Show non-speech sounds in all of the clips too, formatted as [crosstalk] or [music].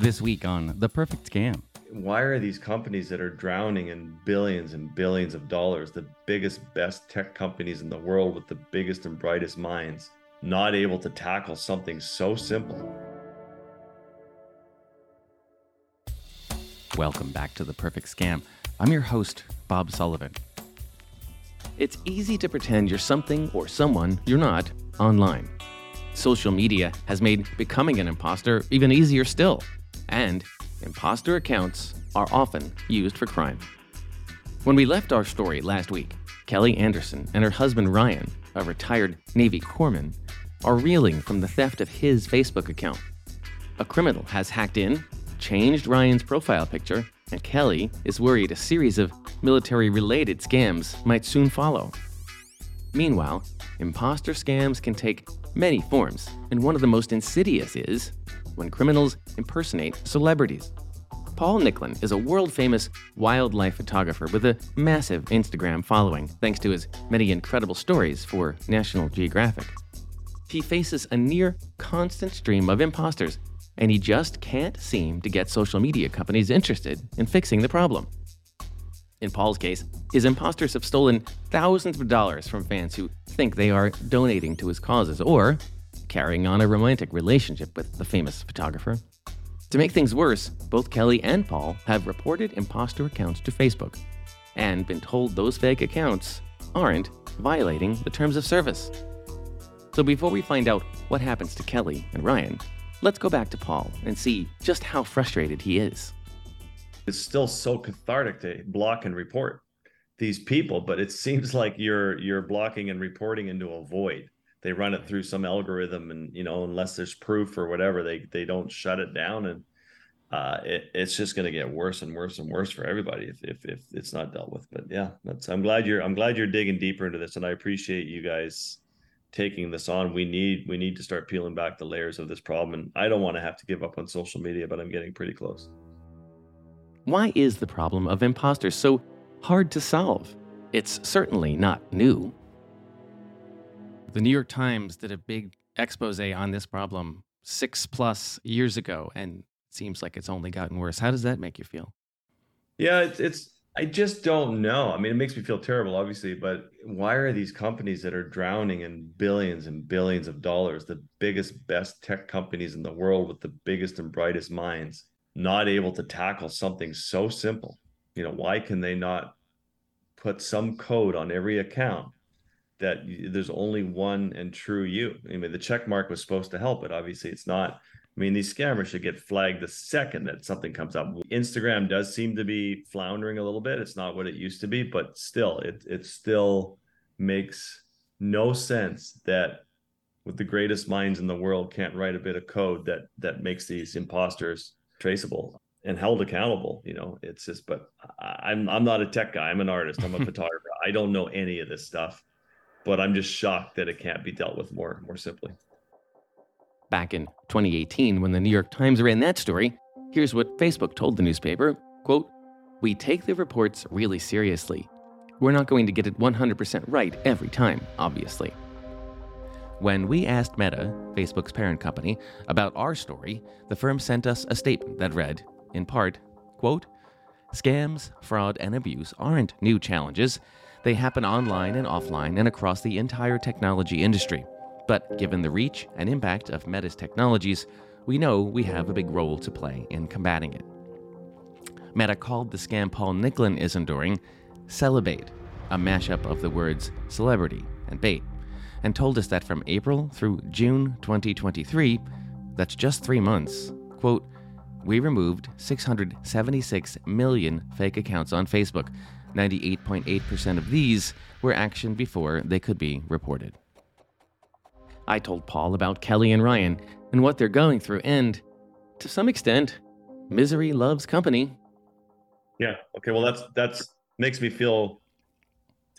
This week on The Perfect Scam. Why are these companies that are drowning in billions and billions of dollars, the biggest, best tech companies in the world with the biggest and brightest minds, not able to tackle something so simple? Welcome back to The Perfect Scam. I'm your host, Bob Sullivan. It's easy to pretend you're something or someone you're not online. Social media has made becoming an imposter even easier still, and imposter accounts are often used for crime. When we left our story last week, Kelly Anderson and her husband Ryan, a retired Navy corpsman, are reeling from the theft of his Facebook account. A criminal has hacked in, changed Ryan's profile picture, and Kelly is worried a series of military related scams might soon follow. Meanwhile, imposter scams can take many forms, and one of the most insidious is when criminals impersonate celebrities. Paul Nicklen is a world famous wildlife photographer with a massive Instagram following thanks to his many incredible stories for National Geographic. He faces a near constant stream of imposters, and he just can't seem to get social media companies interested in fixing the problem. In Paul's case, his imposters have stolen thousands of dollars from fans who think they are donating to his causes or carrying on a romantic relationship with the famous photographer. To make things worse, both Kelly and Paul have reported imposter accounts to Facebook and been told those fake accounts aren't violating the terms of service. So before we find out what happens to Kelly and Ryan, let's go back to Paul and see just how frustrated he is it's still so cathartic to block and report these people but it seems like you're you're blocking and reporting into a void they run it through some algorithm and you know unless there's proof or whatever they they don't shut it down and uh, it, it's just going to get worse and worse and worse for everybody if, if if it's not dealt with but yeah i'm glad you're i'm glad you're digging deeper into this and i appreciate you guys taking this on we need we need to start peeling back the layers of this problem and i don't want to have to give up on social media but i'm getting pretty close why is the problem of imposters so hard to solve? It's certainly not new. The New York Times did a big expose on this problem six plus years ago, and it seems like it's only gotten worse. How does that make you feel? Yeah, it's, it's I just don't know. I mean, it makes me feel terrible, obviously, but why are these companies that are drowning in billions and billions of dollars, the biggest, best tech companies in the world with the biggest and brightest minds, not able to tackle something so simple. You know, why can they not put some code on every account that there's only one and true you? I mean, the check mark was supposed to help, but obviously it's not. I mean, these scammers should get flagged the second that something comes up. Instagram does seem to be floundering a little bit. It's not what it used to be, but still, it it still makes no sense that with the greatest minds in the world can't write a bit of code that that makes these imposters traceable and held accountable you know it's just but i'm i'm not a tech guy i'm an artist i'm a [laughs] photographer i don't know any of this stuff but i'm just shocked that it can't be dealt with more more simply. Back in 2018 when the new york times ran that story here's what facebook told the newspaper quote we take the reports really seriously. We're not going to get it 100% right every time obviously. When we asked Meta, Facebook's parent company, about our story, the firm sent us a statement that read, in part, quote, Scams, fraud, and abuse aren't new challenges. They happen online and offline and across the entire technology industry. But given the reach and impact of Meta's technologies, we know we have a big role to play in combating it. Meta called the scam Paul Nicklen is enduring celeb-bait, a mashup of the words celebrity and bait and told us that from April through June 2023, that's just three months, quote, we removed 676 million fake accounts on Facebook. 98.8% of these were actioned before they could be reported. I told Paul about Kelly and Ryan and what they're going through, and to some extent, misery loves company. Yeah. Okay. Well, that's that's makes me feel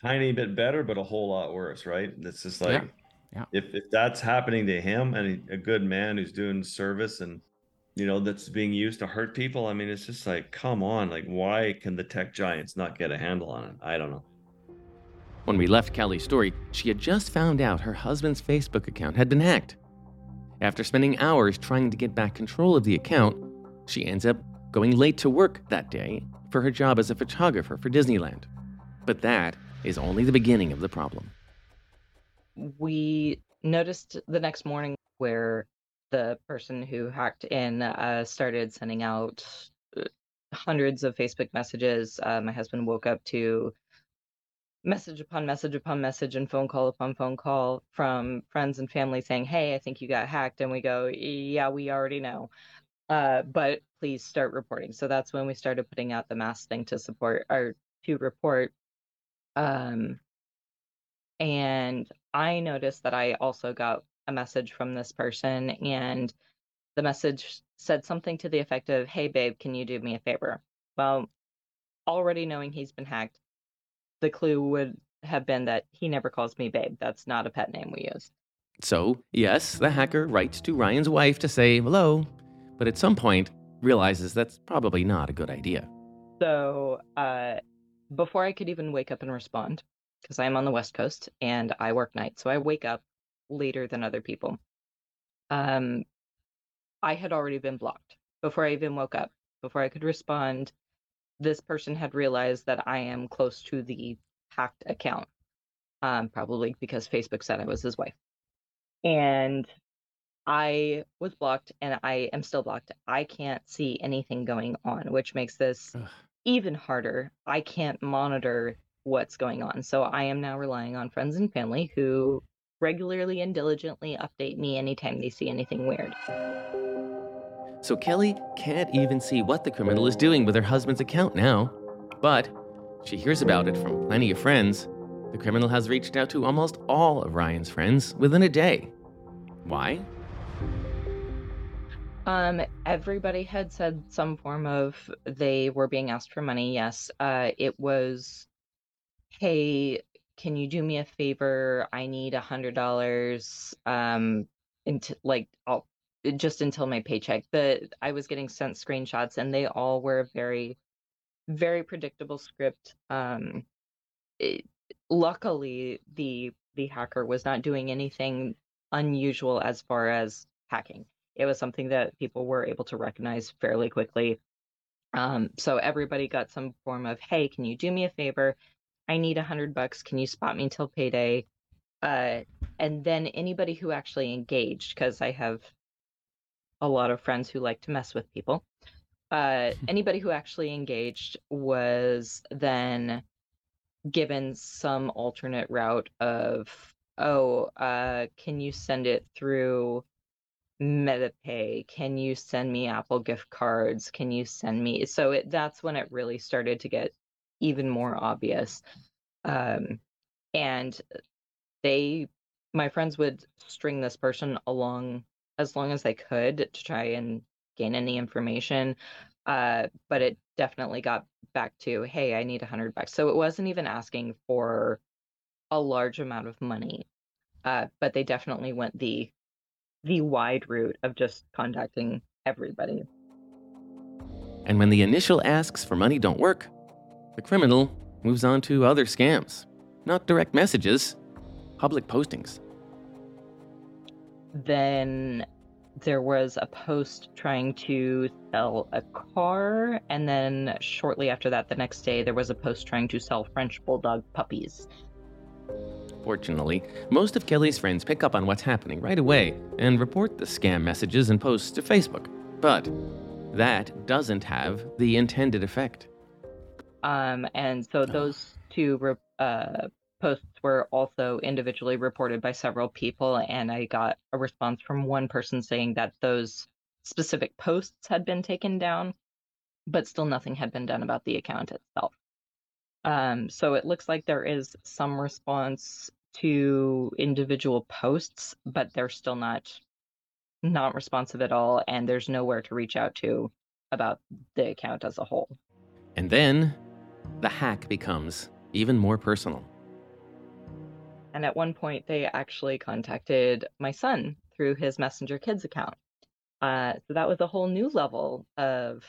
tiny bit better, but a whole lot worse, right? It's just like, yeah. yeah. If, if that's happening to him and a good man who's doing service and, you know, that's being used to hurt people, I mean, it's just like, come on, like, why can the tech giants not get a handle on it? I don't know. When we left Kelly's story, she had just found out her husband's Facebook account had been hacked. After spending hours trying to get back control of the account, She ends up going late to work that day for her job as a photographer for Disneyland. But that is only the beginning of the problem. We noticed the next morning where the person who hacked in uh, started sending out uh, hundreds of Facebook messages. Uh, my husband woke up to message upon message upon message and phone call upon phone call from friends and family saying, Hey, I think you got hacked. And we go, Yeah, we already know. Uh, but please start reporting. So that's when we started putting out the mass thing to support or to report. Um, and I noticed that I also got a message from this person, and the message said something to the effect of, Hey, babe, can you do me a favor? Well, already knowing he's been hacked, the clue would have been that he never calls me babe. That's not a pet name we use. So, yes, the hacker writes to Ryan's wife to say hello, but at some point realizes that's probably not a good idea. So, uh, before I could even wake up and respond, because I'm on the West Coast and I work nights, so I wake up later than other people. Um, I had already been blocked before I even woke up. Before I could respond, this person had realized that I am close to the hacked account, um, probably because Facebook said I was his wife. And I was blocked and I am still blocked. I can't see anything going on, which makes this Ugh. even harder. I can't monitor what's going on. So I am now relying on friends and family who regularly and diligently update me anytime they see anything weird. So Kelly can't even see what the criminal is doing with her husband's account now. But she hears about it from plenty of friends. The criminal has reached out to almost all of Ryan's friends within a day. Why? Um, everybody had said some form of they were being asked for money. Yes. Uh, it was, hey, can you do me a favor? I need a hundred dollars. Um, into like I'll just until my paycheck. The I was getting sent screenshots and they all were very very predictable script. Um it, luckily the the hacker was not doing anything unusual as far as hacking. It was something that people were able to recognize fairly quickly. Um, so everybody got some form of, hey, can you do me a favor? I need a hundred bucks. Can you spot me until payday? Uh, and then anybody who actually engaged, because I have a lot of friends who like to mess with people. Uh, [laughs] anybody who actually engaged was then given some alternate route of, oh, uh, can you send it through MetaPay? Can you send me Apple gift cards? Can you send me? So it, that's when it really started to get even more obvious. Um, and they, my friends would string this person along as long as they could to try and gain any information. Uh, but it definitely got back to, hey, I need a hundred bucks. So it wasn't even asking for a large amount of money. Uh, but they definitely went the the wide route of just contacting everybody. And when the initial asks for money don't work, the criminal moves on to other scams. Not direct messages, public postings then there was a post trying to sell a car and then shortly after that the next day there was a post trying to sell french bulldog puppies fortunately most of kelly's friends pick up on what's happening right away and report the scam messages and posts to facebook but that doesn't have the intended effect um and so those two uh, posts were also individually reported by several people, and I got a response from one person saying that those specific posts had been taken down, but still nothing had been done about the account itself. Um, so it looks like there is some response to individual posts, but they're still not not responsive at all, and there's nowhere to reach out to about the account as a whole. And then the hack becomes even more personal. And at one point, they actually contacted my son through his Messenger Kids account. Uh, so that was a whole new level of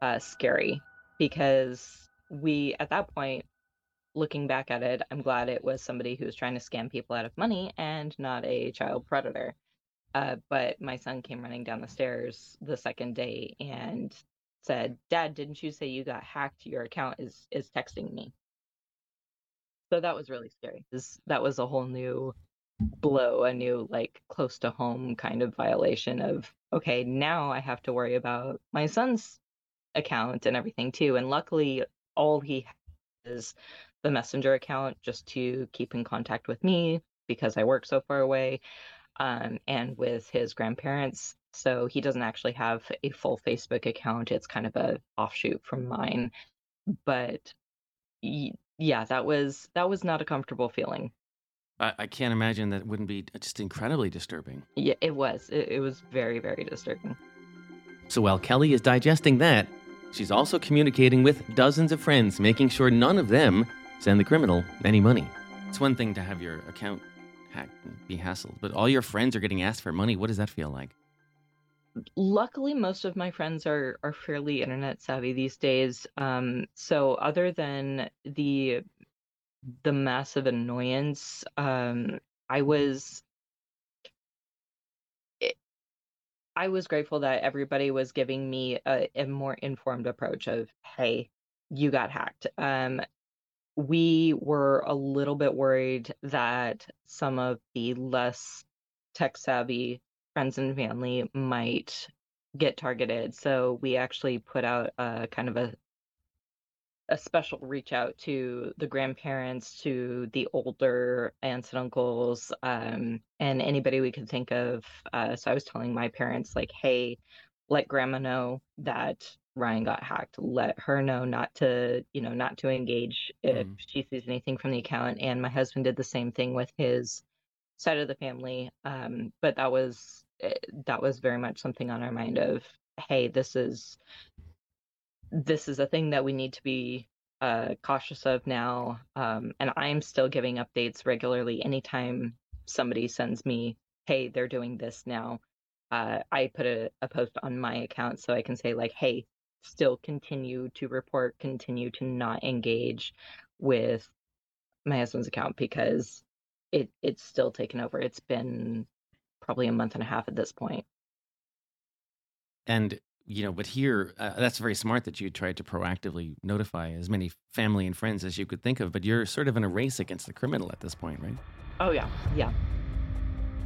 uh, scary because we, at that point, looking back at it, I'm glad it was somebody who was trying to scam people out of money and not a child predator. Uh, but my son came running down the stairs the second day and said, "Dad, didn't you say you got hacked? Your account is is texting me." So that was really scary. This, that was a whole new blow, a new like close to home kind of violation of okay, now I have to worry about my son's account and everything too. And luckily, all he has is the messenger account just to keep in contact with me because I work so far away um, and with his grandparents. So he doesn't actually have a full Facebook account. It's kind of a offshoot from mine. But yeah, that was that was not a comfortable feeling. I, I can't imagine that wouldn't be just incredibly disturbing. Yeah, it was. It, it was very very disturbing. So while Kelly is digesting that, she's also communicating with dozens of friends, making sure none of them send the criminal any money. It's one thing to have your account hacked and be hassled, but all your friends are getting asked for money. What does that feel like? Luckily, most of my friends are are fairly internet savvy these days. Um, so other than the the massive annoyance, um, I was I was grateful that everybody was giving me a, a more informed approach of, hey, you got hacked. Um, we were a little bit worried that some of the less tech savvy friends and family might get targeted. So we actually put out a kind of a a special reach out to the grandparents, to the older aunts and uncles, um, and anybody we could think of. Uh, so I was telling my parents, like, hey, let grandma know that Ryan got hacked, let her know not to, you know, not to engage if mm. she sees anything from the account. And my husband did the same thing with his side of the family. Um, but that was eh, that was very much something on our mind of, hey, this is this is a thing that we need to be uh, cautious of now. Um, and I'm still giving updates regularly anytime somebody sends me, hey, they're doing this now. Uh, I put a, a post on my account so I can say, like, hey, still continue to report, continue to not engage with my husband's account because it it's still taken over. It's been probably a month and a half at this point. And you know, but here, uh, that's very smart that you tried to proactively notify as many family and friends as you could think of. But you're sort of in a race against the criminal at this point, right? Oh yeah, yeah.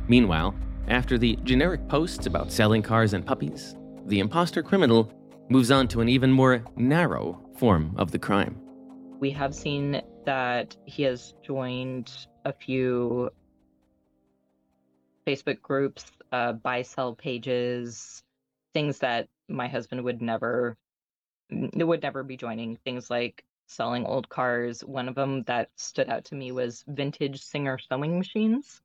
Meanwhile, after the generic posts about selling cars and puppies, the imposter criminal moves on to an even more narrow form of the crime. We have seen that he has joined a few Facebook groups, uh, buy sell pages, things that my husband would never would never be joining. Things like selling old cars. One of them that stood out to me was vintage Singer sewing machines.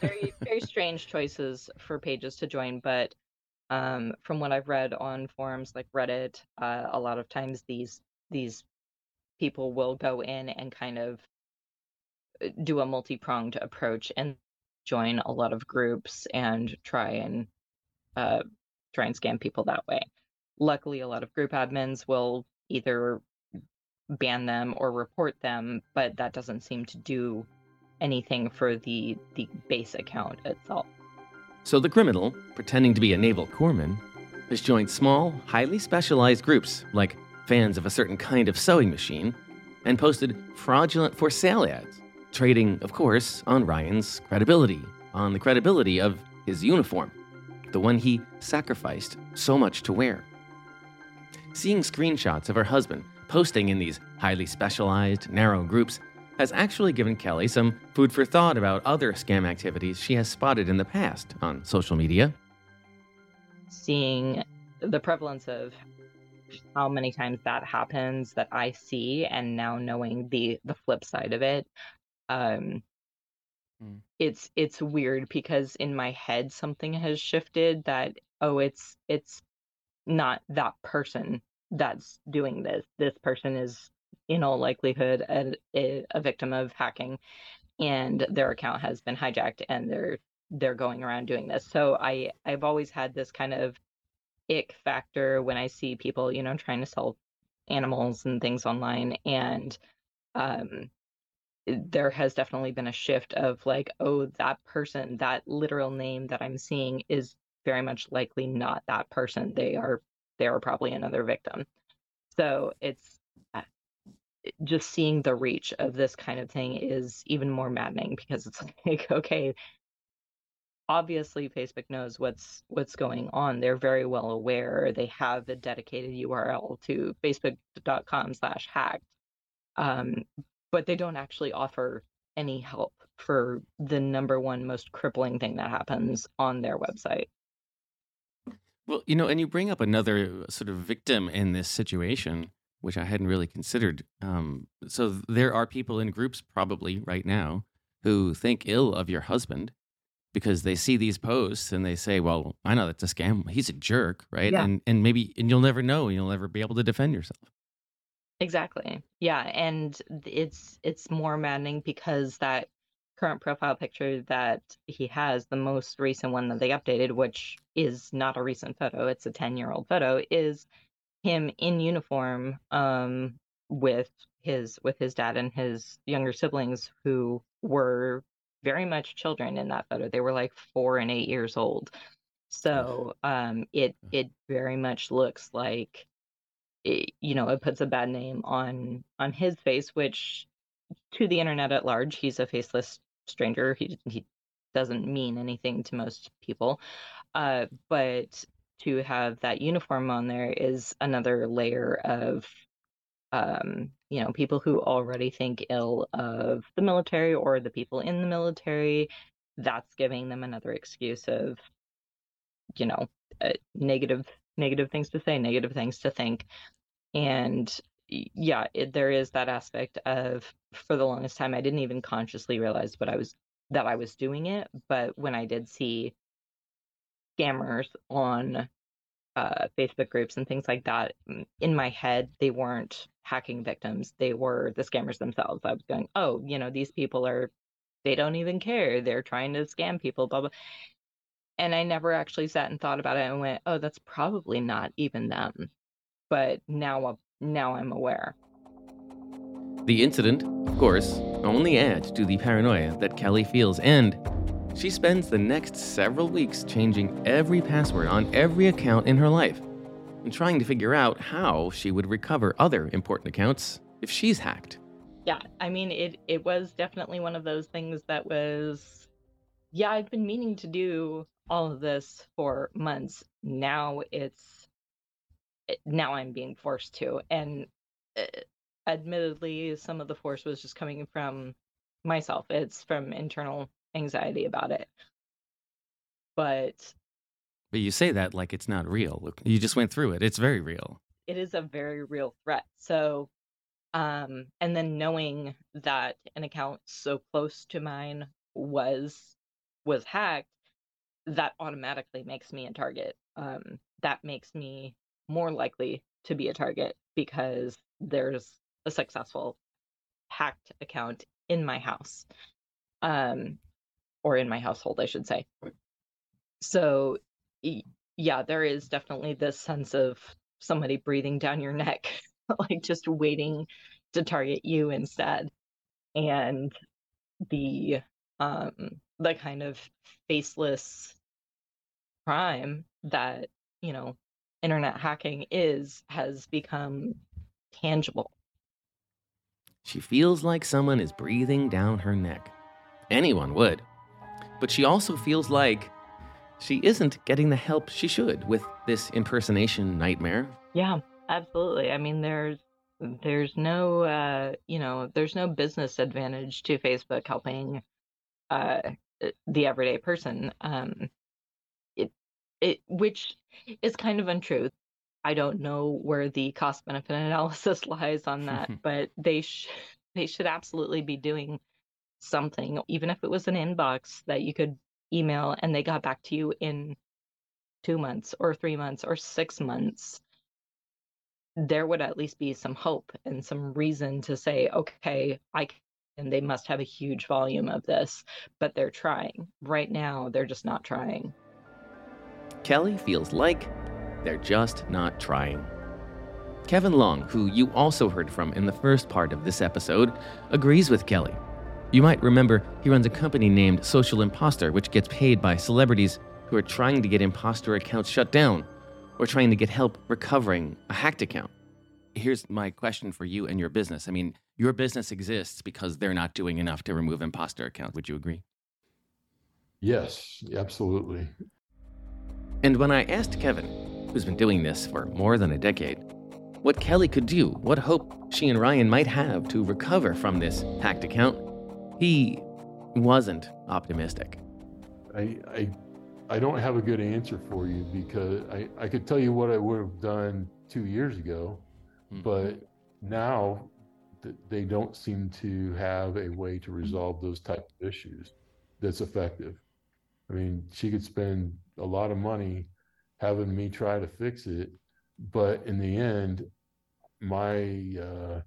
very [laughs] very strange choices for pages to join, but um, from what I've read on forums like Reddit, uh, a lot of times these these people will go in and kind of do a multi-pronged approach and join a lot of groups and try and uh, try and scam people that way. Luckily, a lot of group admins will either ban them or report them, but that doesn't seem to do anything for the the base account itself. So the criminal, pretending to be a naval corpsman, has joined small, highly specialized groups like fans of a certain kind of sewing machine and posted fraudulent for sale ads, trading, of course, on Ryan's credibility, on the credibility of his uniform, the one he sacrificed so much to wear. Seeing screenshots of her husband posting in these highly specialized, narrow groups has actually given Kelly some food for thought about other scam activities she has spotted in the past on social media. Seeing the prevalence of how many times that happens that I see, and now knowing the the flip side of it, um, mm. it's it's weird because in my head something has shifted that oh it's it's not that person that's doing this. This person is in all likelihood a, a victim of hacking and their account has been hijacked and they're they're going around doing this so i i've always had this kind of ick factor when i see people you know trying to sell animals and things online and um there has definitely been a shift of like, oh, that person, that literal name that I'm seeing is very much likely not that person. They are they are probably another victim. So it's uh, just seeing the reach of this kind of thing is even more maddening because it's [laughs] like, okay, obviously Facebook knows what's what's going on. They're very well aware. They have a dedicated URL to facebook.com slash hacked. Um, but they don't actually offer any help for the number one most crippling thing that happens on their website. Well, you know, and you bring up another sort of victim in this situation, which I hadn't really considered. Um, so there are people in groups probably right now who think ill of your husband because they see these posts and they say, "Well, I know that's a scam. He's a jerk, right?" Yeah. And and maybe and you'll never know. You'll never be able to defend yourself. Exactly. Yeah, and it's it's more maddening because that current profile picture that he has, the most recent one that they updated, which is not a recent photo, it's a 10 year old photo, is him in uniform um, with his with his dad and his younger siblings who were very much children in that photo. They were like four and eight years old. So um, it it very much looks like it, you know it puts a bad name on on his face, which to the internet at large, he's a faceless stranger. He he doesn't mean anything to most people. Uh, but to have that uniform on there is another layer of um, you know, people who already think ill of the military or the people in the military. That's giving them another excuse of, you know, negative negative things to say, negative things to think, and yeah, it, there is that aspect of for the longest time I didn't even consciously realize what I was that I was doing it, but when I did see scammers on uh, Facebook groups and things like that, in my head they weren't hacking victims; they were the scammers themselves. I was going, oh, you know, these people are they don't even care; they're trying to scam people, blah blah. And I never actually sat and thought about it and went, oh, that's probably not even them. But now now I'm aware. The incident, of course, only adds to the paranoia that Kelly feels, and she spends the next several weeks changing every password on every account in her life and trying to figure out how she would recover other important accounts if she's hacked. Yeah, I mean it it was definitely one of those things that was yeah, I've been meaning to do all of this for months. Now it's now I'm being forced to. And uh, admittedly, some of the force was just coming from myself. It's from internal anxiety about it. But but you say that like it's not real. You just went through it. It's very real. It is a very real threat. So um and then knowing that an account so close to mine was was hacked that automatically makes me a target um that makes me more likely to be a target because there's a successful hacked account in my house um or in my household i should say. So yeah there is definitely this sense of somebody breathing down your neck [laughs] like just waiting to target you instead and the um the kind of faceless crime that you know internet hacking is has become tangible. She feels like someone is breathing down her neck. Anyone would. But she also feels like she isn't getting the help she should with this impersonation nightmare. Yeah, absolutely. I mean, there's there's no uh, you know there's no business advantage to Facebook helping uh, the everyday person. Um, it it which is kind of untrue. I don't know where the cost benefit [laughs] analysis lies on that, [laughs] but they sh- [laughs] they should absolutely be doing something, even if it was an inbox that you could email and they got back to you in two months or three months or six months. There would at least be some hope and some reason to say, okay, I and they must have a huge volume of this, but they're trying. Right now, they're just not trying. Kelly feels like they're just not trying. Kevin Long, who you also heard from in the first part of this episode, agrees with Kelly. You might remember he runs a company named Social Imposter, which gets paid by celebrities who are trying to get imposter accounts shut down or trying to get help recovering a hacked account. Here's my question for you and your business. I mean, your business exists because they're not doing enough to remove imposter accounts. Would you agree? Yes, absolutely. And when I asked Kevin, who's been doing this for more than a decade, what Kelly could do, what hope she and Ryan might have to recover from this hacked account, he wasn't optimistic. I, I, I don't have a good answer for you because I, I could tell you what I would have done two years ago, mm-hmm. but now they don't seem to have a way to resolve those type of issues that's effective. I mean, she could spend a lot of money having me try to fix it, but in the end, my uh,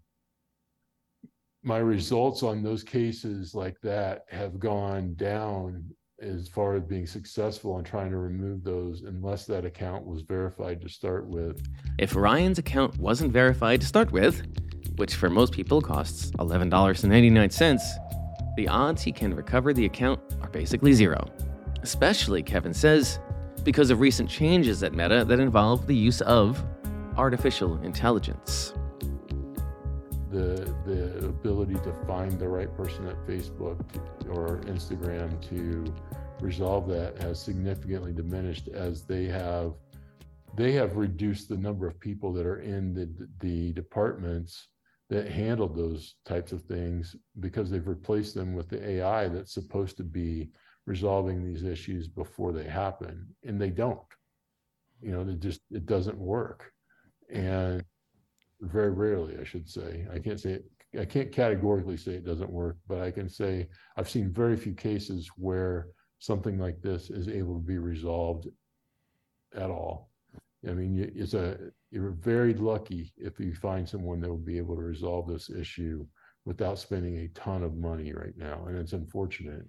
my results on those cases like that have gone down as far as being successful in trying to remove those unless that account was verified to start with. If Ryan's account wasn't verified to start with, which for most people costs $11.99, the odds he can recover the account are basically zero. Especially, Kevin says, because of recent changes at Meta that involve the use of artificial intelligence. The, the ability to find the right person at Facebook or Instagram to resolve that has significantly diminished as they have they have reduced the number of people that are in the, the departments that handled those types of things because they've replaced them with the AI that's supposed to be resolving these issues before they happen and they don't. You know it just it doesn't work. And very rarely i should say i can't say it, i can't categorically say it doesn't work but i can say i've seen very few cases where something like this is able to be resolved at all i mean it's a you're very lucky if you find someone that will be able to resolve this issue without spending a ton of money right now. And it's unfortunate.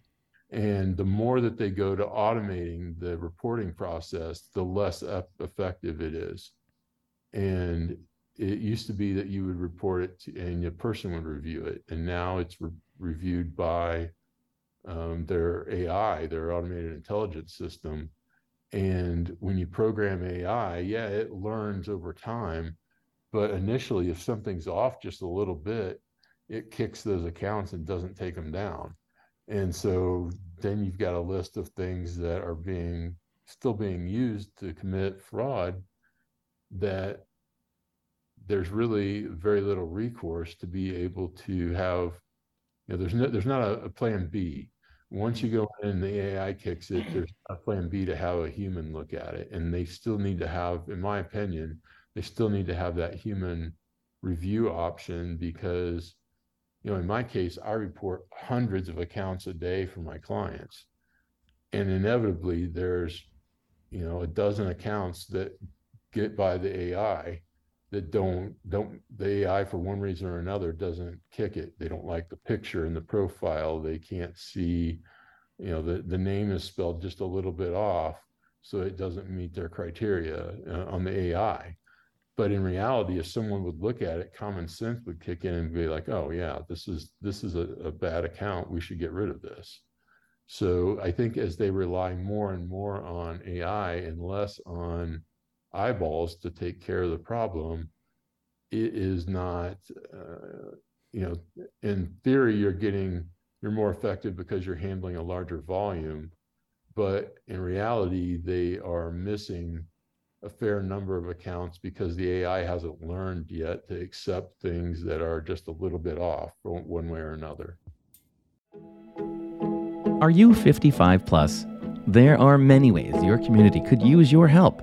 And the more that they go to automating the reporting process, the less effective it is. And it used to be that you would report it to, and a person would review it. And now it's re- reviewed by um, their AI, their automated intelligence system, and when you program AI, yeah, it learns over time. But initially, if something's off just a little bit, it kicks those accounts and doesn't take them down. And so then you've got a list of things that are being still being used to commit fraud that there's really very little recourse to be able to have you know there's no there's not a, a plan b once you go mm-hmm. in and the AI kicks it, there's [clears throat] a plan B to have a human look at it. And they still need to have, in my opinion, they still need to have that human review option because, you know, in my case, I report hundreds of accounts a day for my clients. And inevitably there's, you know, a dozen accounts that get by the AI that don't don't the AI for one reason or another doesn't kick it. They don't like the picture and the profile. They can't see, you know, the the name is spelled just a little bit off, so it doesn't meet their criteria uh, on the AI. But in reality, if someone would look at it, common sense would kick in and be like, "Oh yeah, this is this is a, a bad account. We should get rid of this." So I think as they rely more and more on AI and less on eyeballs to take care of the problem, it is not, uh, you know, in theory, you're getting, you're more effective because you're handling a larger volume. But in reality, they are missing a fair number of accounts because the AI hasn't learned yet to accept things that are just a little bit off one way or another. Are you 55 plus? There are many ways your community could use your help.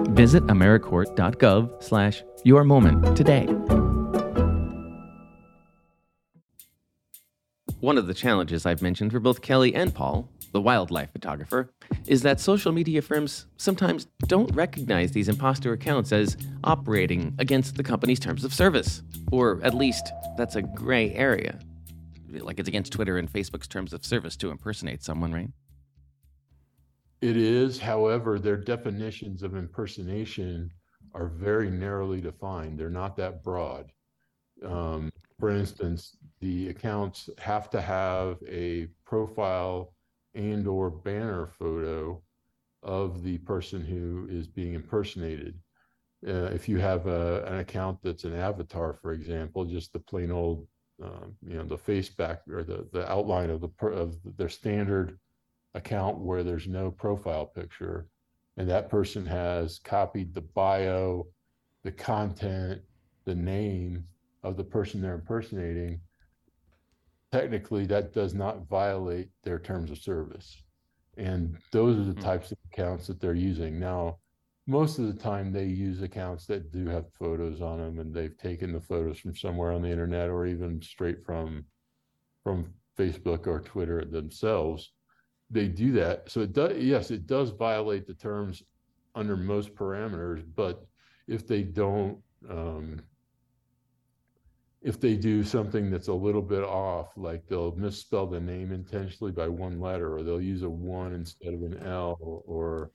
Visit AmeriCorps.gov slash your moment today. One of the challenges I've mentioned for both Kelly and Paul, the wildlife photographer, is that social media firms sometimes don't recognize these imposter accounts as operating against the company's terms of service. Or at least, that's a gray area. Like it's against Twitter and Facebook's terms of service to impersonate someone, right? It is, however, their definitions of impersonation are very narrowly defined. They're not that broad. Um, for instance, the accounts have to have a profile and or banner photo of the person who is being impersonated. Uh, if you have a, an account that's an avatar, for example, just the plain old, um, you know, the face back or the, the outline of the of their standard account where there's no profile picture and that person has copied the bio, the content, the name of the person they're impersonating, technically that does not violate their terms of service. And those are the mm-hmm. types of accounts that they're using. Now, most of the time they use accounts that do have photos on them and they've taken the photos from somewhere on the internet or even straight from from Facebook or Twitter themselves they do that. So it does, yes, it does violate the terms under most parameters, but if they don't, um, if they do something that's a little bit off, like they'll misspell the name intentionally by one letter, or they'll use a one instead of an L, or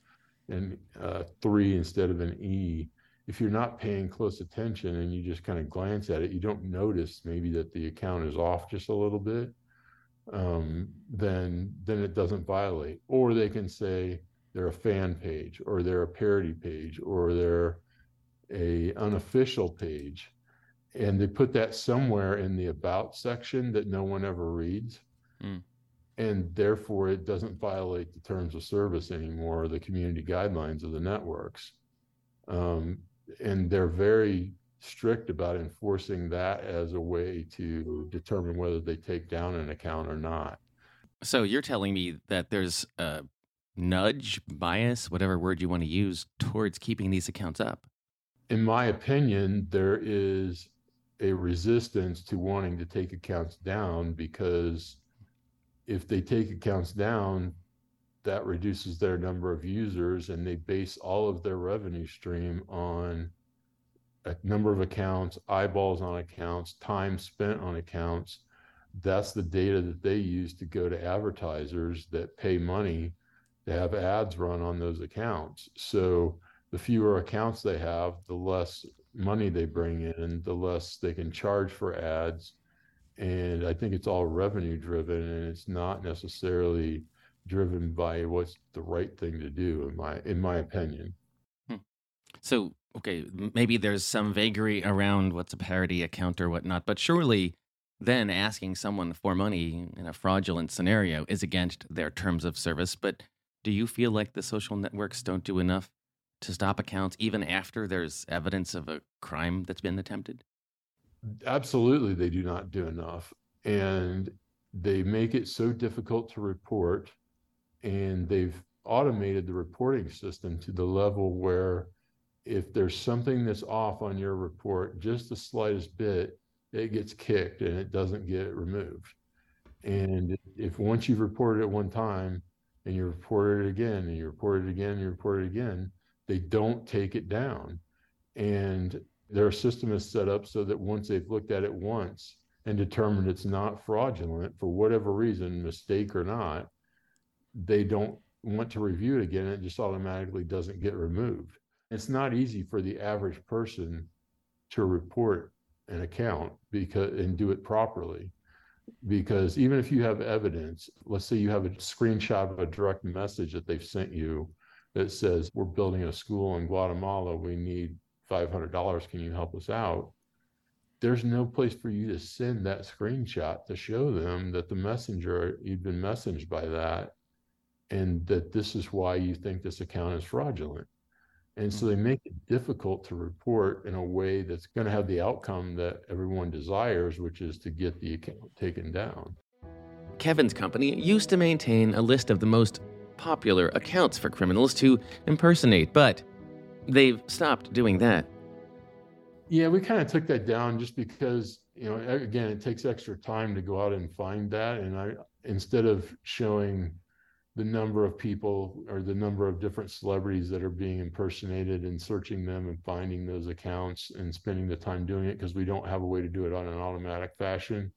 an uh, three instead of an E. If you're not paying close attention and you just kind of glance at it, you don't notice maybe that the account is off just a little bit um, then then it doesn't violate. Or they can say they're a fan page, or they're a parody page, or they're a unofficial page, and they put that somewhere in the about section that no one ever reads. Mm. And therefore, it doesn't violate the terms of service anymore, or the community guidelines of the networks. Um, and they're very strict about enforcing that as a way to determine whether they take down an account or not. So you're telling me that there's a nudge, bias, whatever word you want to use, towards keeping these accounts up? In my opinion, there is a resistance to wanting to take accounts down because if they take accounts down, that reduces their number of users and they base all of their revenue stream on number of accounts, eyeballs on accounts, time spent on accounts. That's the data that they use to go to advertisers that pay money to have ads run on those accounts. So the fewer accounts they have, the less money they bring in, the less they can charge for ads. And I think it's all revenue driven and it's not necessarily driven by what's the right thing to do in my in my opinion. Hmm. So okay, maybe there's some vagary around what's a parody account or whatnot, but surely then asking someone for money in a fraudulent scenario is against their terms of service. But do you feel like the social networks don't do enough to stop accounts even after there's evidence of a crime that's been attempted? Absolutely, they do not do enough. And they make it so difficult to report, and they've automated the reporting system to the level where if there's something that's off on your report, just the slightest bit, it gets kicked and it doesn't get removed. And if once you've reported it one time and you report it again and you report it again and you report it again, they don't take it down. And their system is set up so that once they've looked at it once and determined it's not fraudulent for whatever reason, mistake or not, they don't want to review it again. It just automatically doesn't get removed. It's not easy for the average person to report an account because and do it properly. Because even if you have evidence let's say you have a screenshot of a direct message that they've sent you that says we're building a school in guatemala. We need $500 can you help us out? There's no place for you to send that screenshot to show them that the messenger you've been messaged by that and that this is why you think this account is fraudulent and so they mm-hmm. make it difficult to report in a way that's going to have the outcome that everyone desires, which is to get the account taken down. Kevin's company used to maintain a list of the most popular accounts for criminals to impersonate, but they've stopped doing that. Yeah, we kind of took that down just because you know, again, it takes extra time to go out and find that. And I, instead of showing the number of people or the number of different celebrities that are being impersonated and searching them and finding those accounts and spending the time doing it because we don't have a way to do it on an automatic fashion.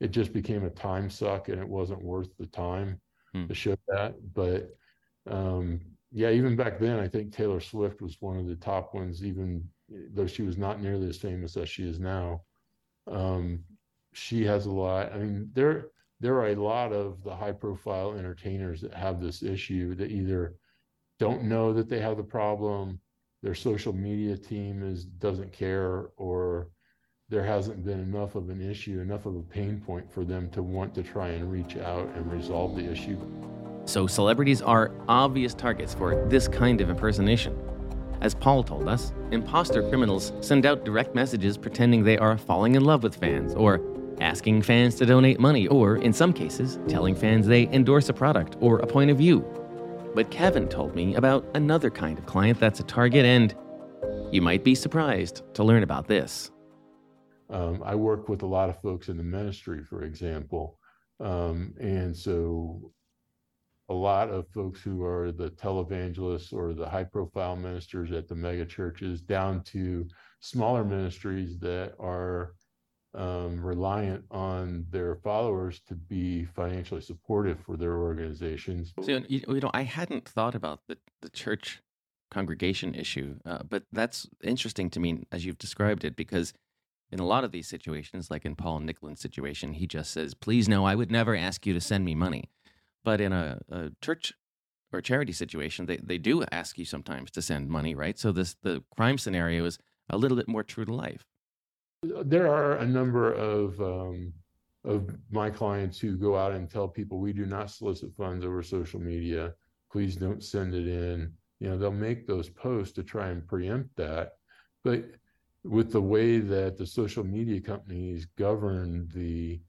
It just became a time suck and it wasn't worth the time hmm. to show that. But um, yeah, even back then, I think Taylor Swift was one of the top ones, even though she was not nearly as famous as she is now. Um, she has a lot. I mean, there there are a lot of the high profile entertainers that have this issue that either don't know that they have the problem, their social media team is doesn't care, or there hasn't been enough of an issue, enough of a pain point for them to want to try and reach out and resolve the issue. So, celebrities are obvious targets for this kind of impersonation. As Paul told us, imposter criminals send out direct messages pretending they are falling in love with fans, or asking fans to donate money, or in some cases, telling fans they endorse a product or a point of view. But Kevin told me about another kind of client that's a target, and you might be surprised to learn about this. Um, I work with a lot of folks in the ministry, for example. Um, and so a lot of folks who are the televangelists or the high profile ministers at the mega churches down to smaller ministries that are um, reliant on their followers to be financially supportive for their organizations. So, you, know, I hadn't thought about the, the church congregation issue, uh, but that's interesting to me as you've described it because in a lot of these situations, like in Paul Nicklen's situation, he just says, Please no, I would never ask you to send me money. But in a, a church or charity situation, they, they do ask you sometimes to send money, right? So this the crime scenario is a little bit more true to life. There are a number of um, of my clients who go out and tell people we do not solicit funds over social media. Please don't send it in. You know, they'll make those posts to try and preempt that. But with the way that the social media companies govern the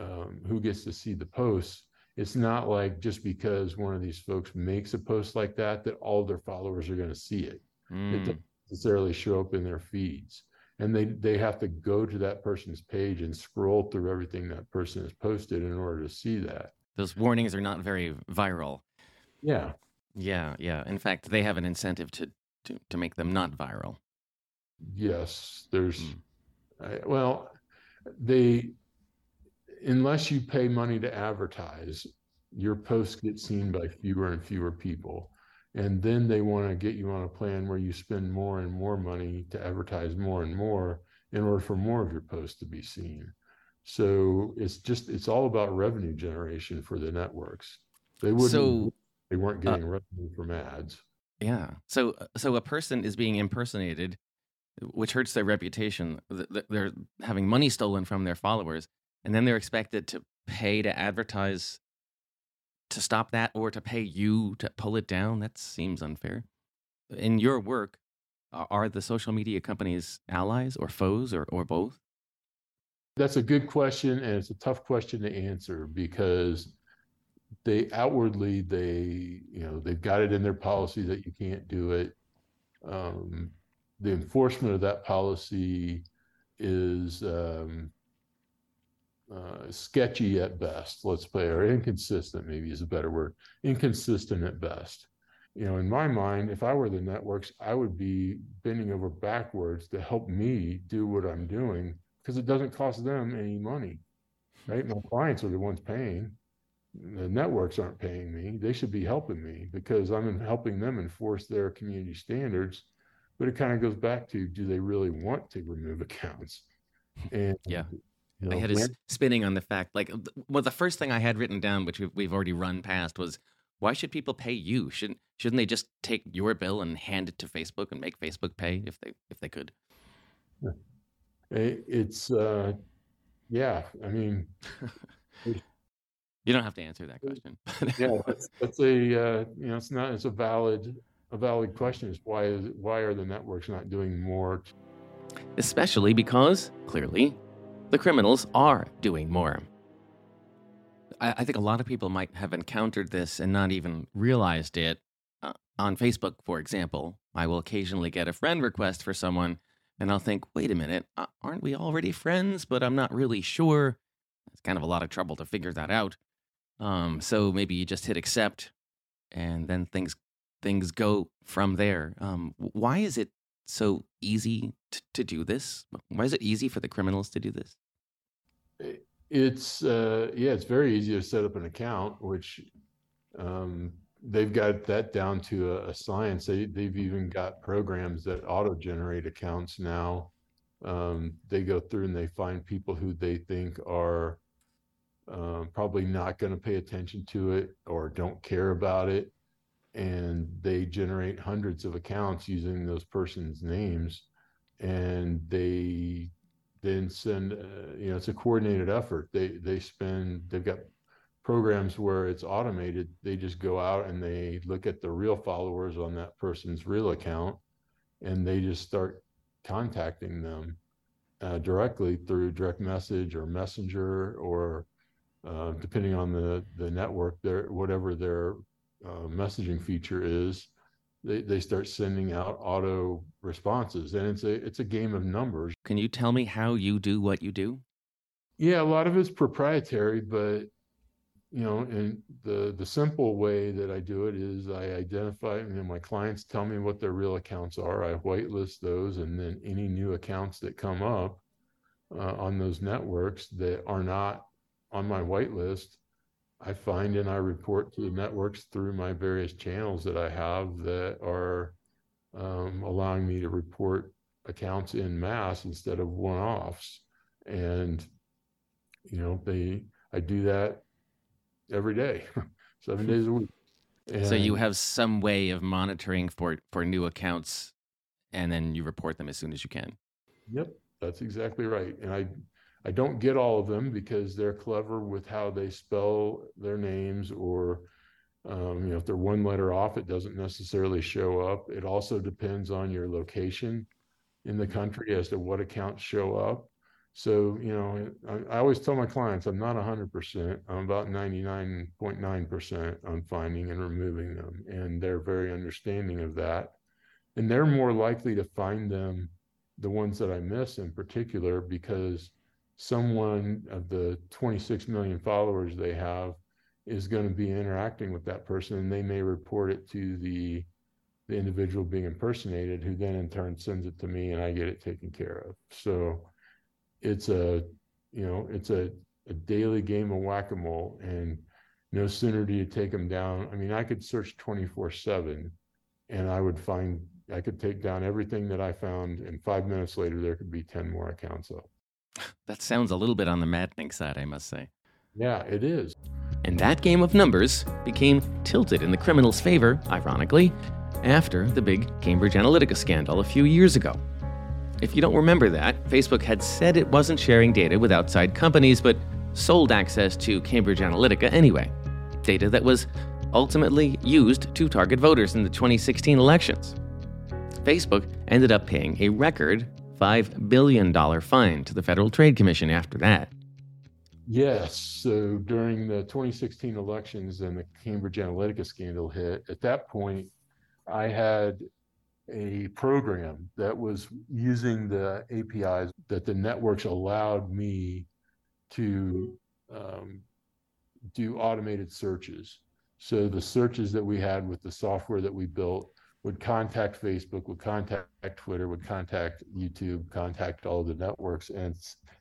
um, who gets to see the posts, it's not like just because one of these folks makes a post like that that all their followers are going to see it. Mm. It doesn't necessarily show up in their feeds. And they they have to go to that person's page and scroll through everything that person has posted in order to see that. Those warnings are not very viral. Yeah. Yeah, yeah. In fact, they have an incentive to to, to make them not viral. Yes, there's mm. I, well, they unless you pay money to advertise, your posts get seen by fewer and fewer people. And then they want to get you on a plan where you spend more and more money to advertise more and more in order for more of your posts to be seen. So it's just it's all about revenue generation for the networks. They wouldn't so, they weren't uh getting uh, revenue from ads. Yeah. So so a person is being impersonated which hurts their reputation. They're having money stolen from their followers and then they're expected to pay to advertise to stop that or to pay you to pull it down? That seems unfair. In your work are the social media companies allies or foes or, or both? That's a good question and it's a tough question to answer because they outwardly they you know they've got it in their policy that you can't do it. Um, the enforcement of that policy is um, uh, sketchy at best, let's say, or inconsistent, maybe is a better word, inconsistent at best. You know, in my mind, if I were the networks, I would be bending over backwards to help me do what I'm doing because it doesn't cost them any money, right? My [laughs] clients are the ones paying. The networks aren't paying me. They should be helping me because I'm helping them enforce their community standards. But it kind of goes back to do they really want to remove [laughs] accounts? And yeah you know, My head is spinning on the fact, like, well, the first thing I had written down, which we've already run past, was why should people pay you? Shouldn't shouldn't they just take your bill and hand it to Facebook and make Facebook pay if they if they could? It's uh, yeah. I mean, [laughs] you don't have to answer that question. [laughs] yeah, that's, that's a uh, you know, it's not it's a valid a valid question. Is why is why are the networks not doing more? Especially because clearly the criminals are doing more. I, I, think a lot of people might have encountered this and not even realized it. Uh, on Facebook, for example, I will occasionally get a friend request for someone and I'll think, wait a minute, aren't we already friends? But I'm not really sure. It's kind of a lot of trouble to figure that out. Um, so maybe you just hit accept, and then things things go from there. Um, why is it so easy to, to do this? Why is it easy for the criminals to do this? It's uh, yeah, it's very easy to set up an account, which um, they've got that down to a, a, science. They they've even got programs that auto generate accounts now. Um, they go through and they find people who they think are uh, probably not going to pay attention to it or don't care about it, and they generate hundreds of accounts using those persons' names, and they then send. Uh, you know, it's a coordinated effort. They they spend. They've got programs where it's automated, they just go out and they look at the real followers on that person's real account and they just start contacting them uh, directly through direct message or messenger or uh, depending on the, the network, their, whatever their uh, messaging feature is, they, they start sending out auto responses and it's a it's a game of numbers. Can you tell me how you do what you do? Yeah, a lot of it's proprietary, but you know, and the the simple way that I do it is I identify, you know, my clients tell me what their real accounts are. I whitelist those, and then any new accounts that come up uh, on those networks that are not on my whitelist, I find and I report to the networks through my various channels that I have that are um, allowing me to report accounts in mass instead of one-offs. And you know, they I do that every day, [laughs] seven days a week. And so you have some way of monitoring for for new accounts, and then you report them as soon as you can. Yep, that's exactly right. And I I don't get all of them because they're clever with how they spell their names, or um, you know, if they're one letter off, it doesn't necessarily show up. It also depends on your location in the country as to what accounts show up. So, you know, I, I, always tell my clients I'm not 100%, I'm about 99.9% on finding and removing them. And they're very understanding of that. And they're more likely to find them, the ones that I miss in particular, because someone of the 26 million followers they have is going to be interacting with that person and they may report it to the the individual being impersonated who then in turn sends it to me and I get it taken care of. So it's a you know it's a, a daily game of whack-a-mole and no sooner do you take them down i mean i could search 24 7 and i would find i could take down everything that i found and five minutes later there could be 10 more accounts up that sounds a little bit on the maddening side i must say yeah it is and that game of numbers became tilted in the criminals favor ironically after the big cambridge analytica scandal a few years ago if you don't remember that, Facebook had said it wasn't sharing data with outside companies, but sold access to Cambridge Analytica anyway. Data that was ultimately used to target voters in the 2016 elections. Facebook ended up paying a record $5 billion fine to the Federal Trade Commission after that. Yes. So during the 2016 elections and the Cambridge Analytica scandal hit, at that point, I had a program that was using the APIs that the networks allowed me to um, do automated searches. So the searches that we had with the software that we built would contact Facebook, would contact Twitter, would contact YouTube, contact all the networks and,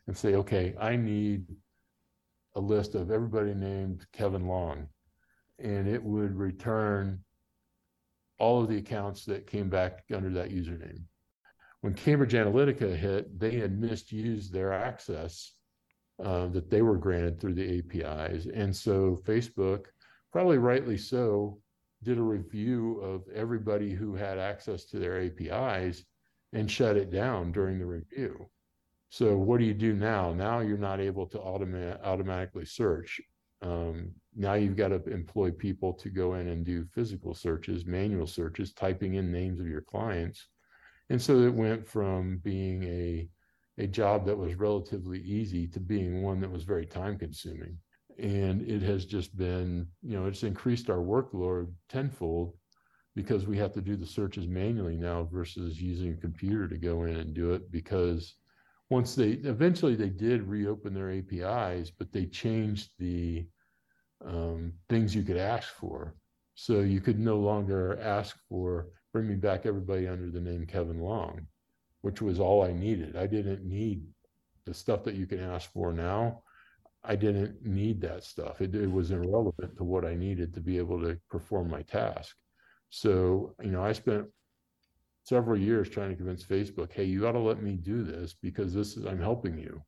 and say, okay, I need a list of everybody named Kevin Long. And it would return all of the accounts that came back under that username. When Cambridge Analytica hit, they had misused their access uh, that they were granted through the APIs. And so Facebook, probably rightly so, did a review of everybody who had access to their APIs and shut it down during the review. So what do you do now? Now you're not able to automa- automatically search. Um, now you've got to employ people to go in and do physical searches, manual searches, typing in names of your clients. And so it went from being a, a job that was relatively easy to being one that was very time consuming. And it has just been, you know, it's increased our workload tenfold because we have to do the searches manually now versus using a computer to go in and do it because once they eventually they did reopen their APIs, but they changed the um, things you could ask for. So you could no longer ask for bring me back everybody under the name Kevin Long, which was all I needed. I didn't need the stuff that you can ask for now. I didn't need that stuff. It, it was irrelevant to what I needed to be able to perform my task. So, you know, I spent several years trying to convince Facebook, hey, you got to let me do this because this is, I'm helping you.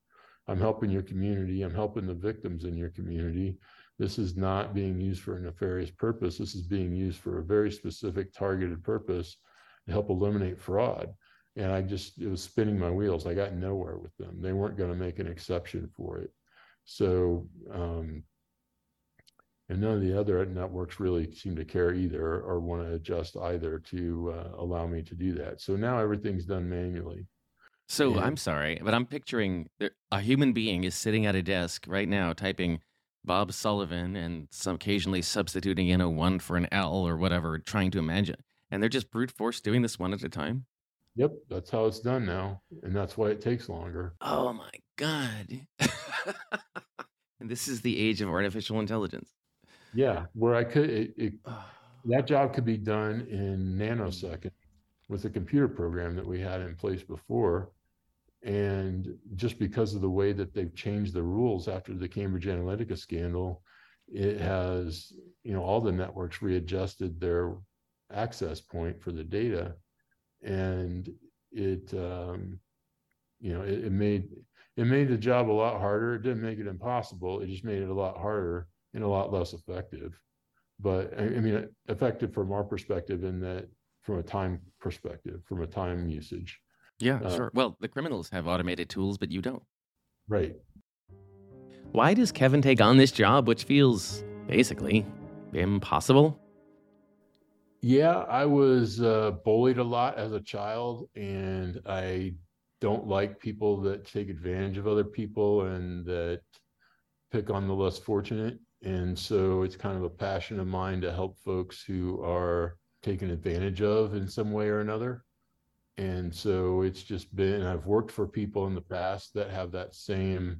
I'm helping your community. I'm helping the victims in your community. This is not being used for a nefarious purpose. This is being used for a very specific targeted purpose to help eliminate fraud. And I just, it was spinning my wheels. I got nowhere with them. They weren't going to make an exception for it. So, um, and none of the other networks really seem to care either or want to adjust either to uh, allow me to do that. So now everything's done manually. So and, I'm sorry, but I'm picturing a human being is sitting at a desk right now typing Bob Sullivan and some occasionally substituting in a one for an L or whatever, trying to imagine. And they're just brute force doing this one at a time. Yep, that's how it's done now, and that's why it takes longer. Oh my god! [laughs] [laughs] and this is the age of artificial intelligence. Yeah, where I could it, it, [sighs] that job could be done in nanosecond with a computer program that we had in place before, and just because of the way that they've changed the rules after the Cambridge Analytica scandal, it has you know all the networks readjusted their access point for the data. And it um, you know it, it, made it made the job a lot harder. It didn't make it impossible. It just made it a lot harder and a lot less effective. But i, I mean effective from our perspective in that from a time perspective from a time usage. Yeah uh, sure. Well the criminals have automated tools but you don't. Right. Why does kevin take on this job which feels basically impossible? Yeah, I was uh, bullied a lot as a child, and I don't like people that take advantage of other people and that pick on the less fortunate. And so it's kind of a passion of mine to help folks who are taken advantage of in some way or another. And so it's just been, I've worked for people in the past that have that same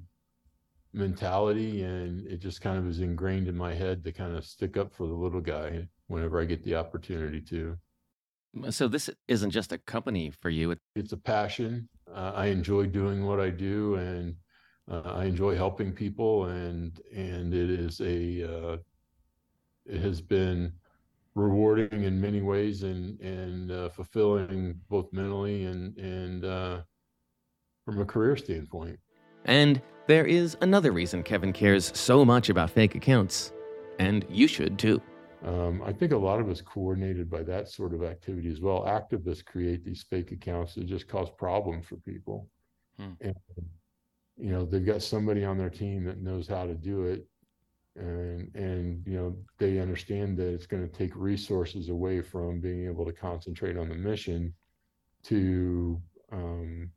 mentality, and it just kind of is ingrained in my head to kind of stick up for the little guy whenever I get the opportunity to. So this isn't just a company for you. It's a passion. Uh, I enjoy doing what I do, and uh, I enjoy helping people, and and it is a uh, it has been rewarding in many ways and and uh, fulfilling both mentally and and uh, from a career standpoint. And there is another reason Kevin cares so much about fake accounts, and you should too. Um, I think a lot of it's coordinated by that sort of activity as well. Activists create these fake accounts that just cause problems for people. Hmm. And, you know, they've got somebody on their team that knows how to do it. And, and, you know, they understand that it's going to take resources away from being able to concentrate on the mission to um,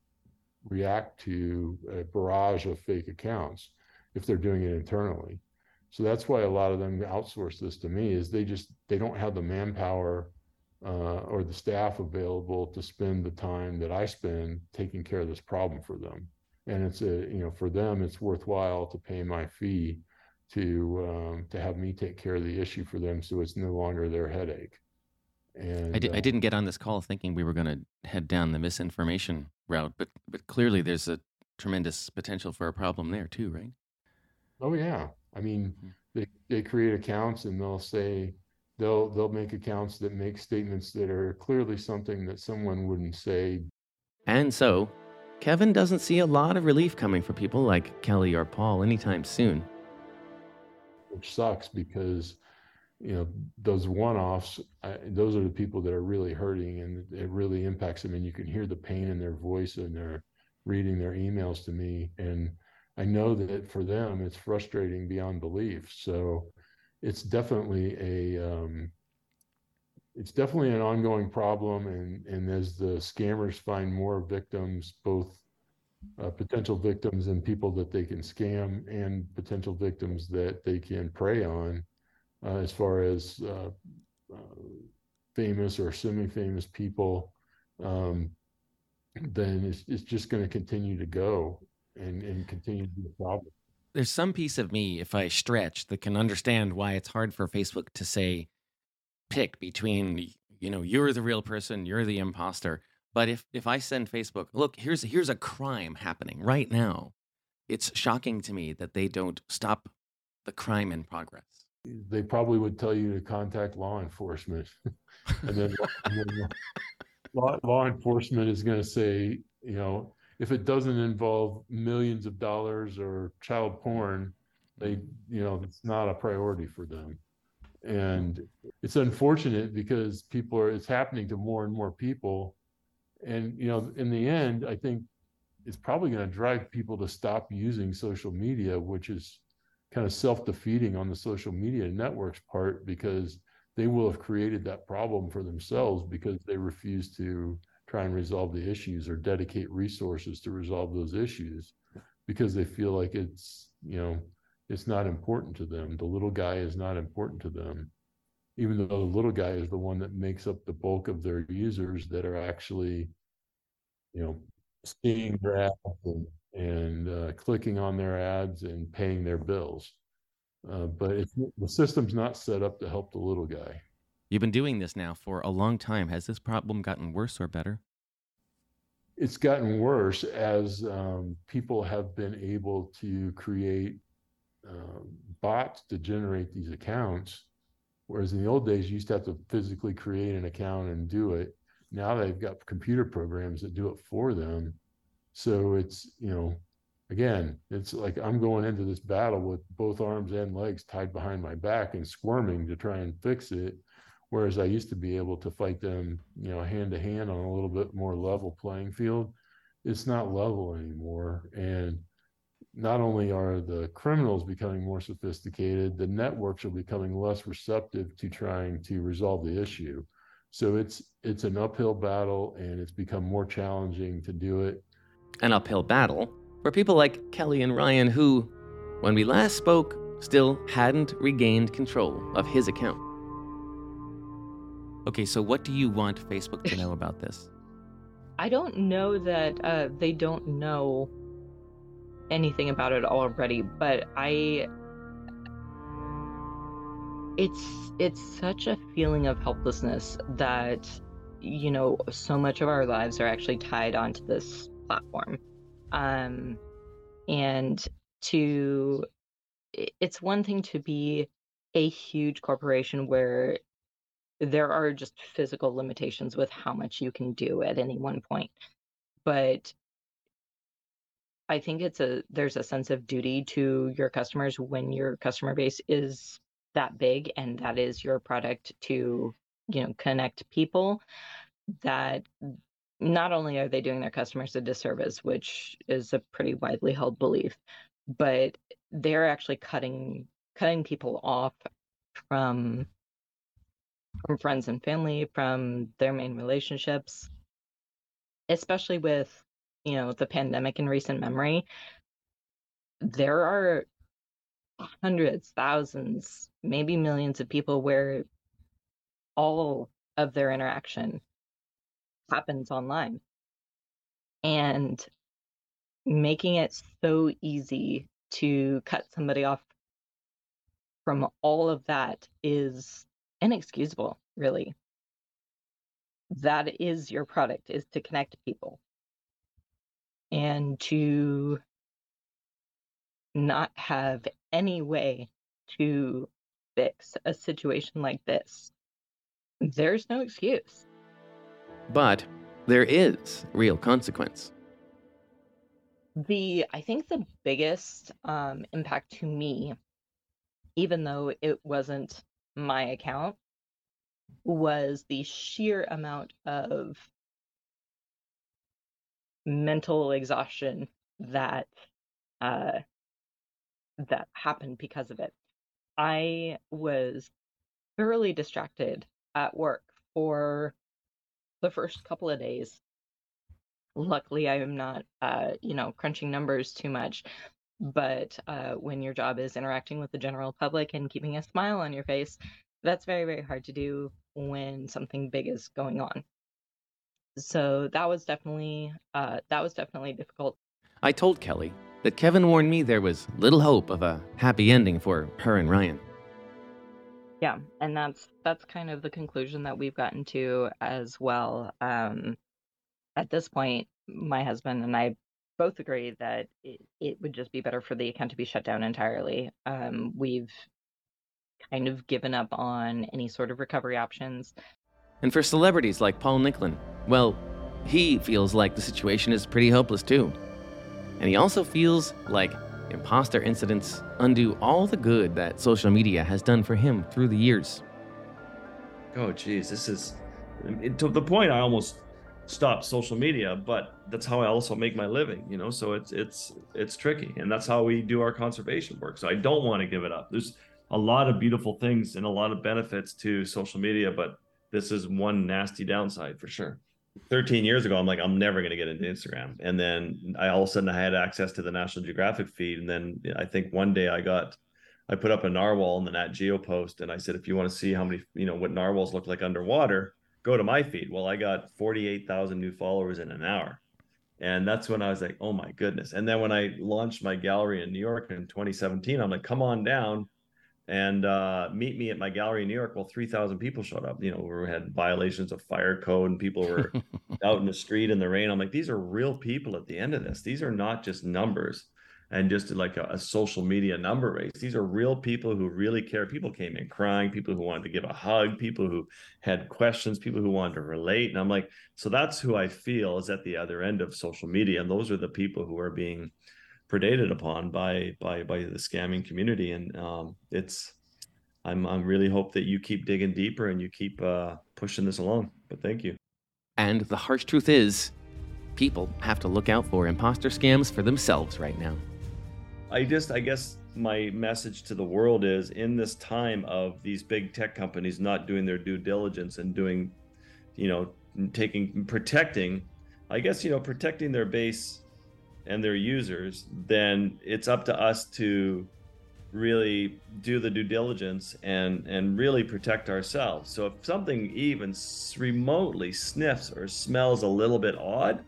react to a barrage of fake accounts if they're doing it internally. So that's why a lot of them outsource this to me is they just they don't have the manpower uh, or the staff available to spend the time that I spend taking care of this problem for them. And it's a you know for them it's worthwhile to pay my fee to um, to have me take care of the issue for them so it's no longer their headache. And I, uh, I didn't get on this call thinking we were going to head down the misinformation route, but but clearly there's a tremendous potential for a problem there too, right? Oh yeah, I mean, mm-hmm. they, they create accounts and they'll say they'll they'll make accounts that make statements that are clearly something that someone wouldn't say. And so, Kevin doesn't see a lot of relief coming for people like Kelly or Paul anytime soon. Which sucks because you know those one-offs those are the people that are really hurting and it really impacts them and you can hear the pain in their voice and they're reading their emails to me and I know that for them it's frustrating beyond belief. So it's definitely a um, it's definitely an ongoing problem, and and as the scammers find more victims, both uh, potential victims and people that they can scam, and potential victims that they can prey on, uh, as far as uh, uh famous or semi-famous people, um, then it's, it's just going to continue to go and, and continue to be a problem. There's some piece of me, if I stretch, that can understand why it's hard for Facebook to say, pick between, you know, you're the real person, you're the imposter. But if if I send Facebook, look, here's here's a crime happening right now. It's shocking to me that they don't stop the crime in progress. They probably would tell you to contact law enforcement, [laughs] and then, and then law, law enforcement is going to say, you know, if it doesn't involve millions of dollars or child porn, they, you know, it's not a priority for them. And it's unfortunate because people are, it's happening to more and more people. And, you know, in the end, I think it's probably going to drive people to stop using social media, which is kind of self defeating on the social media networks part because they will have created that problem for themselves because they refuse to try and resolve the issues or dedicate resources to resolve those issues because they feel like it's, you know, it's not important to them. The little guy is not important to them, even though the little guy is the one that makes up the bulk of their users that are actually, you know, seeing their ads and, and uh, clicking on their ads and paying their bills. Uh, but the system's not set up to help the little guy. You've been doing this now for a long time. Has this problem gotten worse or better? It's gotten worse as um, people have been able to create uh, bots to generate these accounts. Whereas in the old days, you used to have to physically create an account and do it. Now they've got computer programs that do it for them. So it's, you know, again, it's like I'm going into this battle with both arms and legs tied behind my back and squirming to try and fix it. Whereas I used to be able to fight them, you know, hand to hand on a little bit more level playing field. It's not level anymore. And not only are the criminals becoming more sophisticated, the networks are becoming less receptive to trying to resolve the issue. So it's it's an uphill battle and it's become more challenging to do it. An uphill battle for people like Kelly and Ryan who, when we last spoke, still hadn't regained control of his account. Okay, so what do you want Facebook to know about this? [laughs] I don't know that uh, they don't know anything about it already, but I it's it's such a feeling of helplessness that you know so much of our lives are actually tied onto this platform um and to it's one thing to be a huge corporation where there are just physical limitations with how much you can do at any one point but I think it's a there's a sense of duty to your customers when your customer base is that big and that is your product to, you know, connect people that not only are they doing their customers a disservice, which is a pretty widely held belief, but they're actually cutting cutting people off from from friends and family, from their main relationships, especially with you know the pandemic in recent memory there are hundreds thousands maybe millions of people where all of their interaction happens online. And making it so easy to cut somebody off from all of that is inexcusable really that is your product is to connect people and to not have any way to fix a situation like this, there's no excuse. But there is real consequence. The I think the biggest um, impact to me, even though it wasn't my account, was the sheer amount of mental exhaustion that uh, that happened because of it. I was thoroughly distracted at work for the first couple of days. Luckily, I am not, uh, you know, crunching numbers too much. But uh, when your job is interacting with the general public and keeping a smile on your face, that's very, very hard to do when something big is going on. So that was definitely uh, that was definitely difficult. I told Kelly that Kevin warned me there was little hope of a happy ending for her and Ryan. Yeah, and that's that's kind of the conclusion that we've gotten to as well. Um, at this point, my husband and I both agree that it, it would just be better for the account to be shut down entirely. Um, we've kind of given up on any sort of recovery options. And for celebrities like Paul Nicklen, well, he feels like the situation is pretty hopeless too. And he also feels like imposter incidents undo all the good that social media has done for him through the years. Oh, geez, this is to the point I almost stopped social media, but that's how I also make my living, you know. So it's it's it's tricky, and that's how we do our conservation work. So I don't want to give it up. There's a lot of beautiful things and a lot of benefits to social media, but this is one nasty downside for sure. 13 years ago, I'm like, I'm never going to get into Instagram. And then I all of a sudden I had access to the National Geographic feed. And then I think one day I got, I put up a narwhal in the Nat Geo post and I said, if you want to see how many, you know, what narwhals look like underwater, go to my feed. Well, I got 48,000 new followers in an hour. And that's when I was like, oh my goodness. And then when I launched my gallery in New York in 2017, I'm like, come on down and uh, meet me at my gallery in New York. Well, 3,000 people showed up, you know, we had violations of fire code and people were [laughs] out in the street in the rain. I'm like, these are real people at the end of this. These are not just numbers and just like a, a, social media number race. These are real people who really care. People came in crying, people who wanted to give a hug, people who had questions, people who wanted to relate. And I'm like, so that's who I feel is at the other end of social media. And those are the people who are being predated upon by by by the scamming community and um, it's i'm i'm really hope that you keep digging deeper and you keep uh, pushing this along but thank you and the harsh truth is people have to look out for imposter scams for themselves right now i just i guess my message to the world is in this time of these big tech companies not doing their due diligence and doing you know taking protecting i guess you know protecting their base and their users, then it's up to us to really do the due diligence and and really protect ourselves. So if something even remotely sniffs or smells a little bit odd,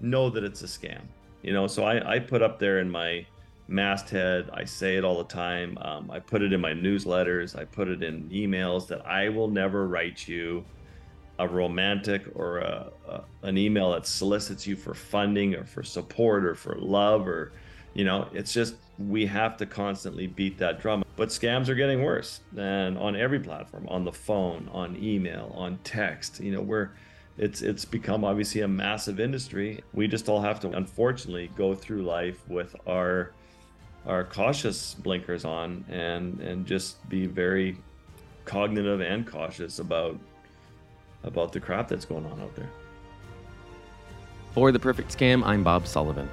know that it's a scam. You know, so I, I put up there in my masthead, I say it all the time. Um, I put it in my newsletters, I put it in emails that I will never write you a romantic or a, a, an email that solicits you for funding or for support or for love or you know it's just we have to constantly beat that drum. But scams are getting worse and on every platform on the phone on email on text you know we're it's it's become obviously a massive industry. We just all have to unfortunately go through life with our our cautious blinkers on and and just be very cognitive and cautious about about the crap that's going on out there. For The Perfect Scam, I'm Bob Sullivan.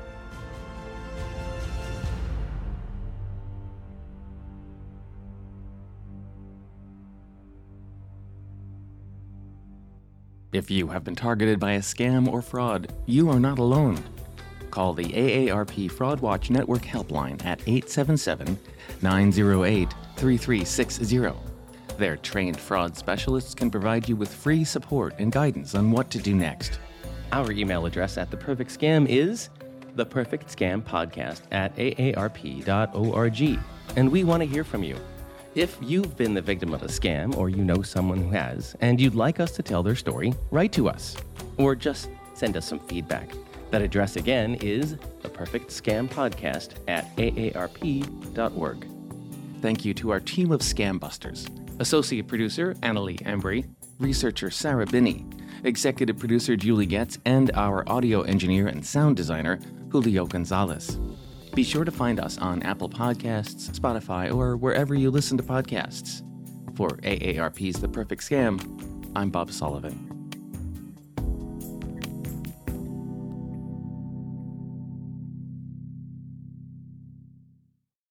If you have been targeted by a scam or fraud, you are not alone. Call the AARP Fraud Watch Network helpline at 877 908 3360 their trained fraud specialists can provide you with free support and guidance on what to do next. Our email address at The Perfect Scam is The Perfect Scam Podcast at aarp.org, and we want to hear from you. If you've been the victim of a scam or you know someone who has, and you'd like us to tell their story, write to us or just send us some feedback. That address again is The Perfect Scam Podcast at aarp.org. Thank you to our team of scam busters Associate producer Annalie Embry, researcher Sarah Binney, executive producer Julie Getz, and our audio engineer and sound designer Julio Gonzalez. Be sure to find us on Apple Podcasts, Spotify, or wherever you listen to podcasts. For AARP's The Perfect Scam, I'm Bob Sullivan.